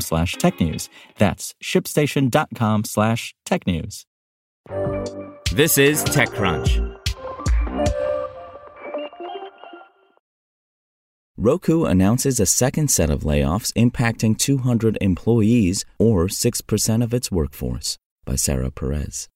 slash technews. That's shipstation.com slash technews. This is TechCrunch. Roku announces a second set of layoffs impacting 200 employees, or 6% of its workforce, by Sarah Perez.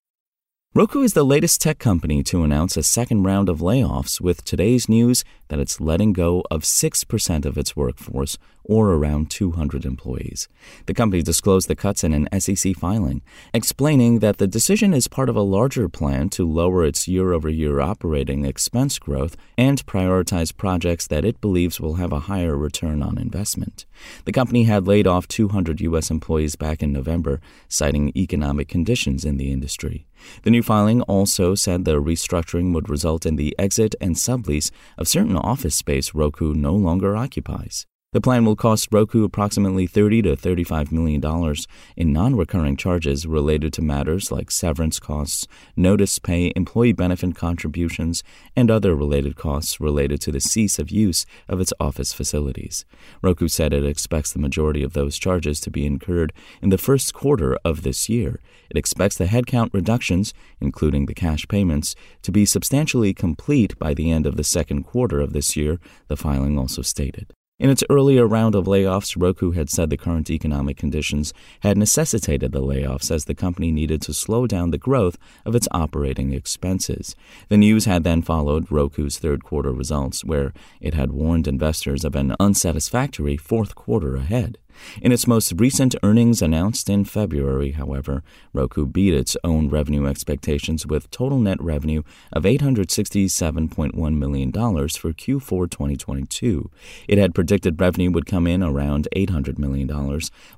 Roku is the latest tech company to announce a second round of layoffs, with today's news that it's letting go of 6% of its workforce, or around 200 employees. The company disclosed the cuts in an SEC filing, explaining that the decision is part of a larger plan to lower its year over year operating expense growth and prioritize projects that it believes will have a higher return on investment. The company had laid off 200 U.S. employees back in November, citing economic conditions in the industry. The new filing also said the restructuring would result in the exit and sublease of certain office space Roku no longer occupies. The plan will cost Roku approximately 30 to 35 million dollars in non-recurring charges related to matters like severance costs, notice pay, employee benefit contributions, and other related costs related to the cease of use of its office facilities. Roku said it expects the majority of those charges to be incurred in the first quarter of this year. It expects the headcount reductions, including the cash payments, to be substantially complete by the end of the second quarter of this year, the filing also stated. In its earlier round of layoffs, Roku had said the current economic conditions had necessitated the layoffs as the company needed to slow down the growth of its operating expenses. The news had then followed Roku's third quarter results, where it had warned investors of an unsatisfactory fourth quarter ahead. In its most recent earnings announced in February, however, Roku beat its own revenue expectations with total net revenue of $867.1 million for Q4 2022. It had predicted revenue would come in around $800 million,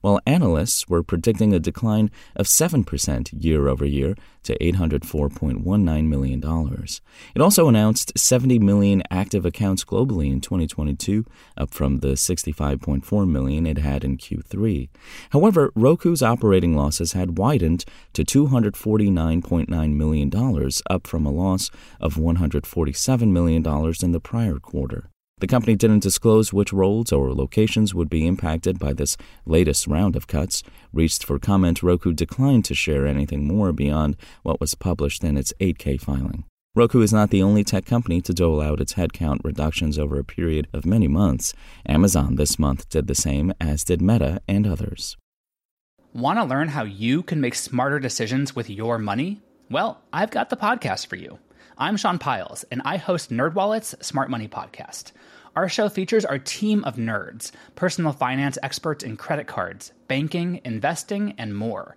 while analysts were predicting a decline of 7% year over year to $804.19 million. It also announced 70 million active accounts globally in 2022, up from the 65.4 million it had in Q3. However, Roku's operating losses had widened to $249.9 million, up from a loss of $147 million in the prior quarter. The company didn't disclose which roles or locations would be impacted by this latest round of cuts. Reached for comment, Roku declined to share anything more beyond what was published in its 8K filing. Roku is not the only tech company to dole out its headcount reductions over a period of many months. Amazon this month did the same, as did Meta and others. Want to learn how you can make smarter decisions with your money? Well, I've got the podcast for you. I'm Sean Pyles, and I host NerdWallet's Smart Money Podcast. Our show features our team of nerds, personal finance experts in credit cards, banking, investing, and more.